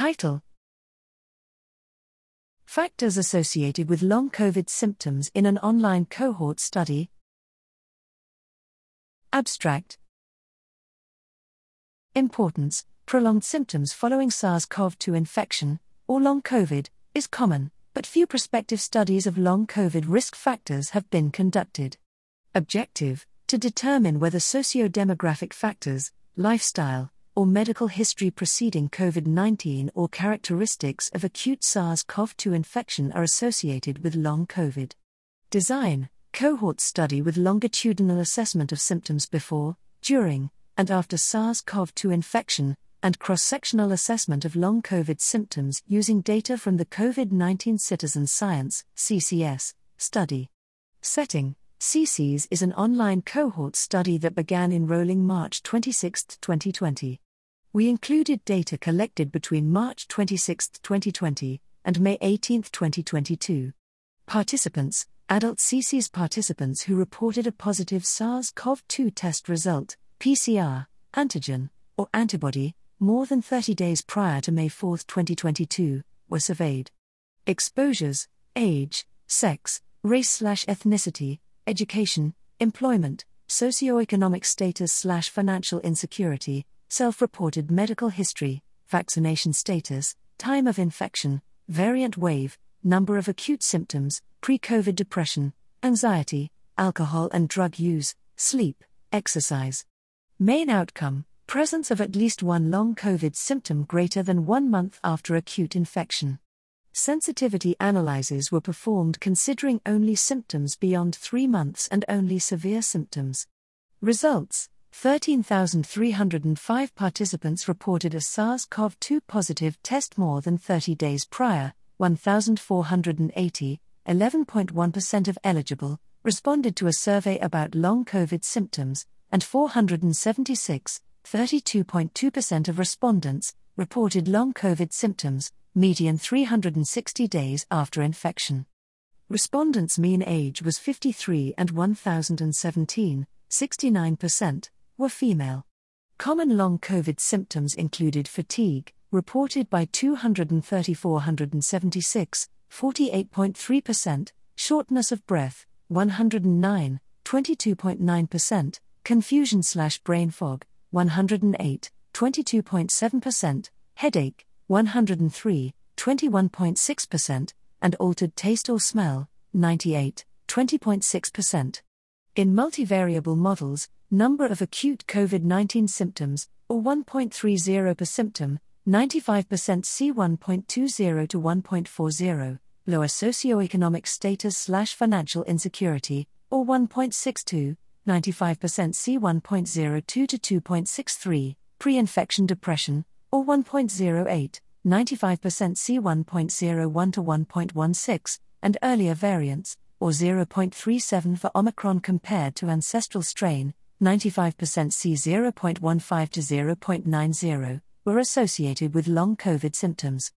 Title Factors associated with long COVID symptoms in an online cohort study. Abstract Importance Prolonged symptoms following SARS CoV 2 infection, or long COVID, is common, but few prospective studies of long COVID risk factors have been conducted. Objective To determine whether socio demographic factors, lifestyle, or medical history preceding COVID 19 or characteristics of acute SARS CoV 2 infection are associated with long COVID. Design Cohort study with longitudinal assessment of symptoms before, during, and after SARS CoV 2 infection, and cross sectional assessment of long COVID symptoms using data from the COVID 19 Citizen Science CCS, study. Setting CCS is an online cohort study that began enrolling March 26, 2020. We included data collected between March 26, 2020, and May 18, 2022. Participants, adult CCS participants who reported a positive SARS CoV 2 test result, PCR, antigen, or antibody, more than 30 days prior to May 4, 2022, were surveyed. Exposures, age, sex, race/ethnicity, education, employment, socioeconomic status/financial insecurity, self-reported medical history, vaccination status, time of infection, variant wave, number of acute symptoms, pre-COVID depression, anxiety, alcohol and drug use, sleep, exercise. Main outcome presence of at least one long COVID symptom greater than one month after acute infection. Sensitivity analyses were performed considering only symptoms beyond three months and only severe symptoms. Results 13,305 participants reported a SARS CoV 2 positive test more than 30 days prior, 1,480, 11.1% of eligible, responded to a survey about long COVID symptoms, and 476, 32.2% of respondents reported long COVID symptoms, median 360 days after infection. Respondents' mean age was 53 and 1017, 69%, were female. Common long COVID symptoms included fatigue, reported by 23476, 48.3%, shortness of breath, 109, 22.9%, confusion slash brain fog, 108, 22.7%, headache, 103, 21.6%, and altered taste or smell, 98, 20.6%. In multivariable models, number of acute COVID 19 symptoms, or 1.30 per symptom, 95% CI 1.20 to 1.40, lower socioeconomic status slash financial insecurity, or 1.62, 95% CI 1.02 to 2.63, pre infection depression, or 1.08, 95% CI 1.01 to 1.16, and earlier variants, or 0.37 for Omicron compared to ancestral strain, 95% CI 0.15 to 0.90, were associated with long COVID symptoms.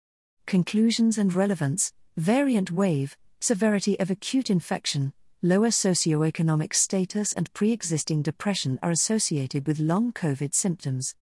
Conclusions and relevance variant wave, severity of acute infection, lower socioeconomic status and pre existing depression are associated with long COVID symptoms.